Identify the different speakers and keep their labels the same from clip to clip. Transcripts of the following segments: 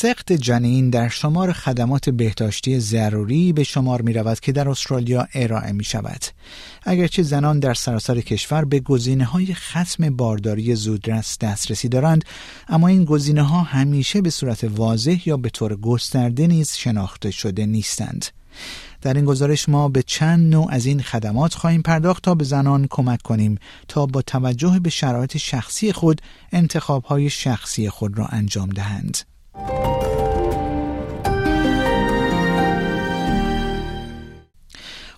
Speaker 1: سخت جنین در شمار خدمات بهداشتی ضروری به شمار می رود که در استرالیا ارائه می شود. اگرچه زنان در سراسر کشور به گزینه های ختم بارداری زودرس دسترسی دارند اما این گزینه ها همیشه به صورت واضح یا به طور گسترده نیز شناخته شده نیستند. در این گزارش ما به چند نوع از این خدمات خواهیم پرداخت تا به زنان کمک کنیم تا با توجه به شرایط شخصی خود انتخاب های شخصی خود را انجام دهند.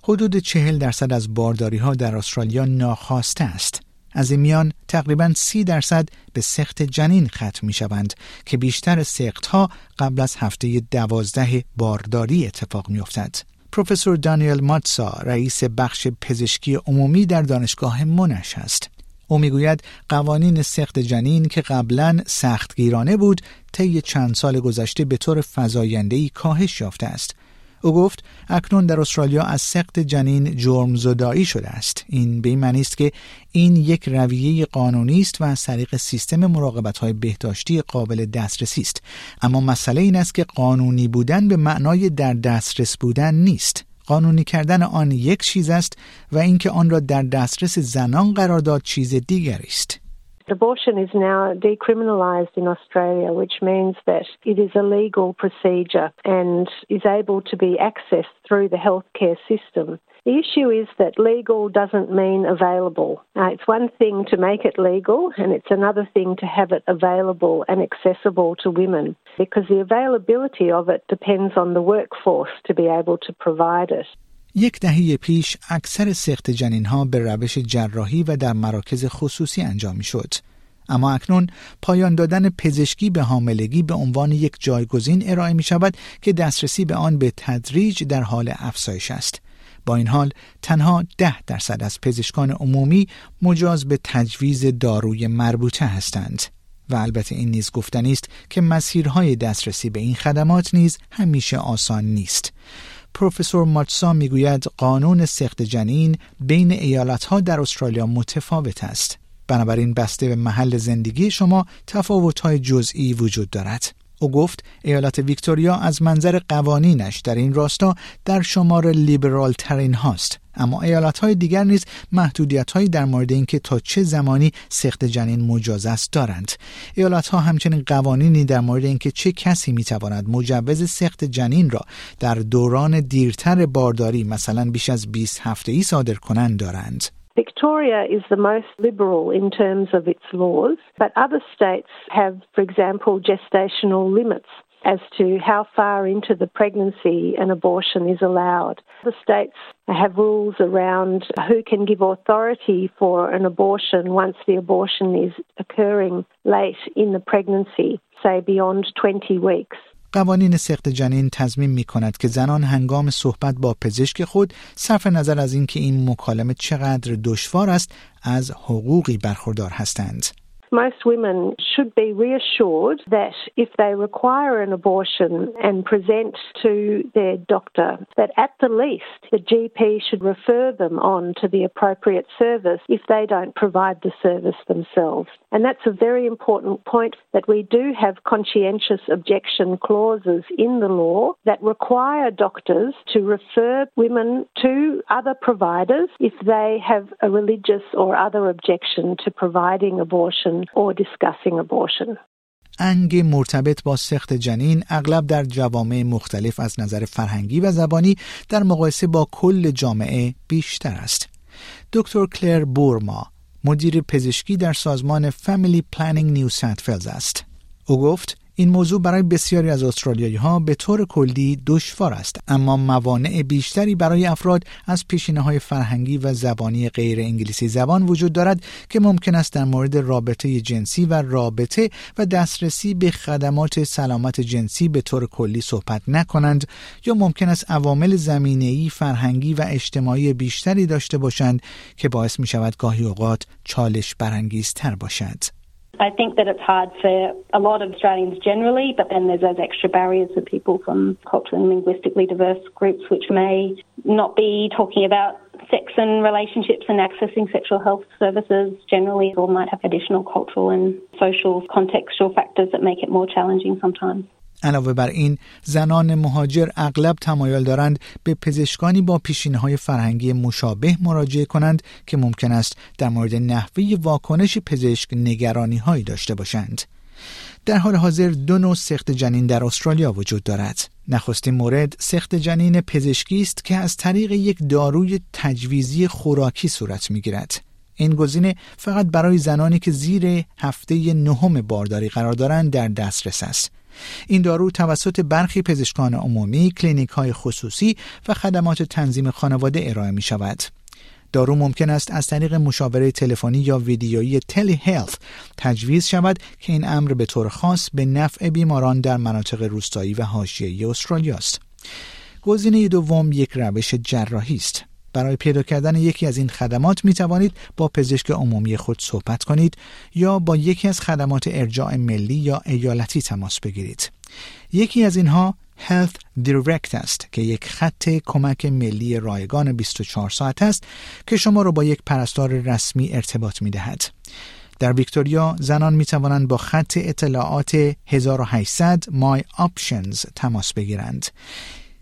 Speaker 1: حدود چهل درصد از بارداری ها در استرالیا ناخواسته است. از این میان تقریبا سی درصد به سخت جنین ختم می شوند که بیشتر سخت ها قبل از هفته دوازده بارداری اتفاق می افتد. پروفسور دانیل ماتسا رئیس بخش پزشکی عمومی در دانشگاه منش است. او می‌گوید قوانین سخت جنین که قبلا سختگیرانه بود طی چند سال گذشته به طور فزاینده‌ای کاهش یافته است. او گفت اکنون در استرالیا از سخت جنین جرم زدایی شده است. این به این معنی است که این یک رویه قانونی است و از طریق سیستم مراقبت های بهداشتی قابل دسترسی است. اما مسئله این است که قانونی بودن به معنای در دسترس بودن نیست. قانونی کردن آن یک چیز است و اینکه آن را در دسترس زنان قرار داد چیز دیگری است
Speaker 2: Abortion is now decriminalised in Australia, which means that it is a legal procedure and is able to be accessed through the healthcare system. The issue is that legal doesn't mean available. Uh, it's one thing to make it legal, and it's another thing to have it available and accessible to women because the availability of it depends on the workforce to be able to provide it.
Speaker 1: یک دهه پیش اکثر سخت جنین ها به روش جراحی و در مراکز خصوصی انجام می شد. اما اکنون پایان دادن پزشکی به حاملگی به عنوان یک جایگزین ارائه می شود که دسترسی به آن به تدریج در حال افزایش است. با این حال تنها ده درصد از پزشکان عمومی مجاز به تجویز داروی مربوطه هستند. و البته این نیز گفتنی است که مسیرهای دسترسی به این خدمات نیز همیشه آسان نیست. پروفسور ماتسا می‌گوید قانون سخت جنین بین ایالتها در استرالیا متفاوت است. بنابراین بسته به محل زندگی شما تفاوت‌های جزئی وجود دارد. او گفت ایالت ویکتوریا از منظر قوانینش در این راستا در شمار لیبرال ترین هاست. اما ایالت های دیگر نیز محدودیت هایی در مورد اینکه تا چه زمانی سخت جنین مجاز است دارند. ایالت ها همچنین قوانینی در مورد اینکه چه کسی می تواند مجوز سخت جنین را در دوران دیرتر بارداری مثلا بیش از 20 هفته ای صادر کنند دارند.
Speaker 2: Victoria is the most liberal in terms of its laws, but other states have, for example, gestational limits as to how far into the pregnancy an abortion is allowed. The states have rules around who can give authority for an abortion once the abortion is occurring late in the pregnancy, say beyond 20 weeks.
Speaker 1: قوانین سخت جنین تضمین می کند که زنان هنگام صحبت با پزشک خود صرف نظر از اینکه این مکالمه چقدر دشوار است از حقوقی برخوردار هستند.
Speaker 2: Most women should be reassured that if they require an abortion and present to their doctor, that at the least the GP should refer them on to the appropriate service if they don't provide the service themselves. And that's a very important point that we do have conscientious objection clauses in the law that require doctors to refer women to other providers if they have a religious or other objection to providing abortion or discussing abortion.
Speaker 1: انگ مرتبط با سخت جنین اغلب در جوامع مختلف از نظر فرهنگی و زبانی در مقایسه با کل جامعه بیشتر است. دکتر کلر بورما مدیر پزشکی در سازمان فامیلی پلانینگ نیو سنت است. او گفت این موضوع برای بسیاری از استرالیایی ها به طور کلی دشوار است اما موانع بیشتری برای افراد از پیشینه های فرهنگی و زبانی غیر انگلیسی زبان وجود دارد که ممکن است در مورد رابطه جنسی و رابطه و دسترسی به خدمات سلامت جنسی به طور کلی صحبت نکنند یا ممکن است عوامل زمینه‌ای فرهنگی و اجتماعی بیشتری داشته باشند که باعث می شود گاهی اوقات چالش برانگیزتر باشد.
Speaker 3: I think that it's hard for a lot of Australians generally, but then there's those extra barriers for people from culturally and linguistically diverse groups which may not be talking about sex and relationships and accessing sexual health services generally, or might have additional cultural and social contextual factors that make it more challenging sometimes.
Speaker 1: علاوه بر این زنان مهاجر اغلب تمایل دارند به پزشکانی با پیشینه های فرهنگی مشابه مراجعه کنند که ممکن است در مورد نحوه واکنش پزشک نگرانی هایی داشته باشند. در حال حاضر دو نوع سخت جنین در استرالیا وجود دارد. نخستین مورد سخت جنین پزشکی است که از طریق یک داروی تجویزی خوراکی صورت می گیرد. این گزینه فقط برای زنانی که زیر هفته نهم بارداری قرار دارند در دسترس است. این دارو توسط برخی پزشکان عمومی، کلینیک های خصوصی و خدمات تنظیم خانواده ارائه می شود. دارو ممکن است از طریق مشاوره تلفنی یا ویدیویی تلی هلت تجویز شود که این امر به طور خاص به نفع بیماران در مناطق روستایی و حاشیه‌ای استرالیا است. گزینه دوم یک روش جراحی است. برای پیدا کردن یکی از این خدمات می توانید با پزشک عمومی خود صحبت کنید یا با یکی از خدمات ارجاع ملی یا ایالتی تماس بگیرید. یکی از اینها Health Direct است که یک خط کمک ملی رایگان 24 ساعت است که شما را با یک پرستار رسمی ارتباط می دهد. در ویکتوریا زنان می توانند با خط اطلاعات 1800 My Options تماس بگیرند.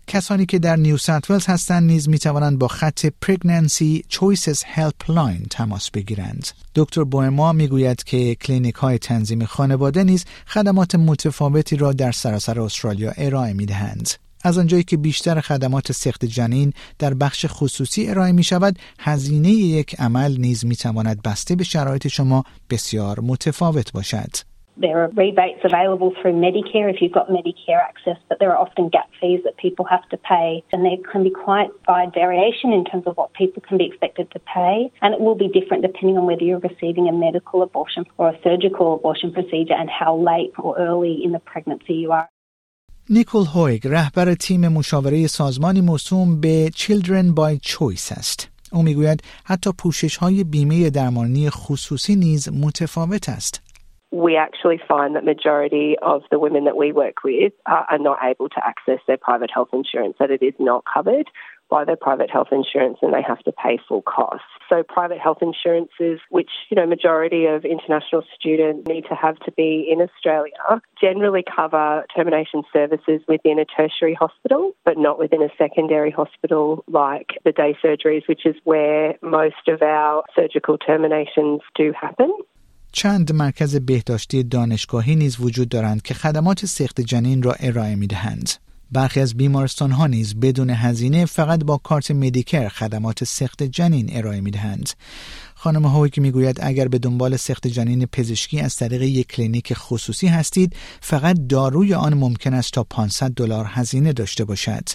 Speaker 1: کسانی که در نیو ساوت ولز هستند نیز می توانند با خط Pregnancy Choices Helpline تماس بگیرند. دکتر بوئما می گوید که کلینیک های تنظیم خانواده نیز خدمات متفاوتی را در سراسر استرالیا ارائه می دهند. از آنجایی که بیشتر خدمات سخت جنین در بخش خصوصی ارائه می شود، هزینه یک عمل نیز می تواند بسته به شرایط شما بسیار متفاوت باشد.
Speaker 3: There are rebates available through Medicare if you've got Medicare access, but there are often gap fees that people have to pay, and there can be quite wide variation in terms of what people can be expected to pay, and it will be different depending on whether you're receiving a medical abortion or a surgical abortion procedure and how late or early in the pregnancy you are.
Speaker 1: نیکول هویگ رهبر تیم مشاوره سازمانی موسوم به Children by Choice است. او میگوید حتی پوشش های بیمه درمانی خصوصی نیز متفاوت است.
Speaker 4: we actually find that majority of the women that we work with are, are, not able to access their private health insurance, that it is not covered by their private health insurance and they have to pay full costs. So private health insurances, which, you know, majority of international students need to have to be in Australia, generally cover termination services within a tertiary hospital, but not within a secondary hospital like the day surgeries, which is where most of our surgical terminations do happen.
Speaker 1: چند مرکز بهداشتی دانشگاهی نیز وجود دارند که خدمات سخت جنین را ارائه می دهند. برخی از بیمارستان ها نیز بدون هزینه فقط با کارت Medicare خدمات سقط جنین ارائه می دهند. خانم هویک می گوید اگر به دنبال سقط جنین پزشکی از طریق یک کلینیک خصوصی هستید فقط داروی آن ممکن است تا 500 دلار هزینه داشته باشد.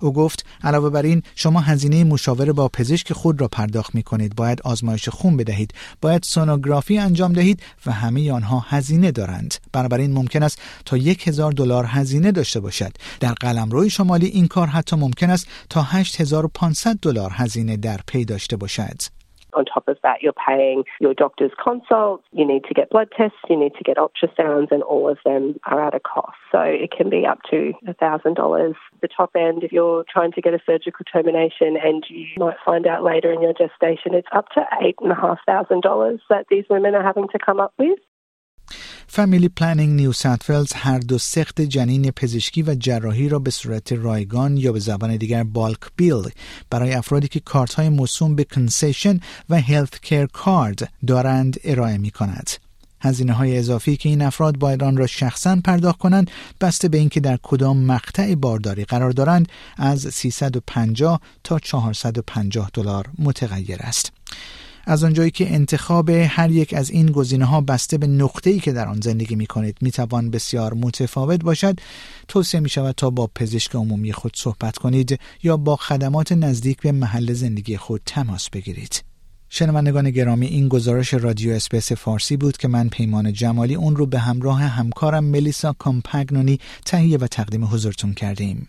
Speaker 1: او گفت علاوه بر این شما هزینه مشاوره با پزشک خود را پرداخت می کنید باید آزمایش خون بدهید. باید سونوگرافی انجام دهید و همه آنها هزینه دارند. بنابراین ممکن است تا یک هزار دلار هزینه داشته باشد. در قلمروی شمالی این کار حتی ممکن است تا 8500 دلار هزینه در پی داشته باشد.
Speaker 4: On top of that, you're paying your doctor's consults, you need to get blood tests, you need to get ultrasounds, and all of them are at a cost. So it can be up to $1,000. The top end, if you're trying to get a surgical termination and you might find out later in your gestation, it's up to $8,500 that these women are having to come up with.
Speaker 1: Family Planning New South هر دو سقط جنین پزشکی و جراحی را به صورت رایگان یا به زبان دیگر bulk bill برای افرادی که کارت های موسوم به concession و health care card دارند ارائه می کند. هزینه های اضافی که این افراد باید آن را شخصا پرداخت کنند بسته به اینکه در کدام مقطع بارداری قرار دارند از 350 تا 450 دلار متغیر است. از آنجایی که انتخاب هر یک از این گزینه ها بسته به نقطه ای که در آن زندگی می کنید می توان بسیار متفاوت باشد توصیه می شود تا با پزشک عمومی خود صحبت کنید یا با خدمات نزدیک به محل زندگی خود تماس بگیرید شنوندگان گرامی این گزارش رادیو اسپیس فارسی بود که من پیمان جمالی اون رو به همراه همکارم ملیسا کامپگنونی تهیه و تقدیم حضورتون کردیم.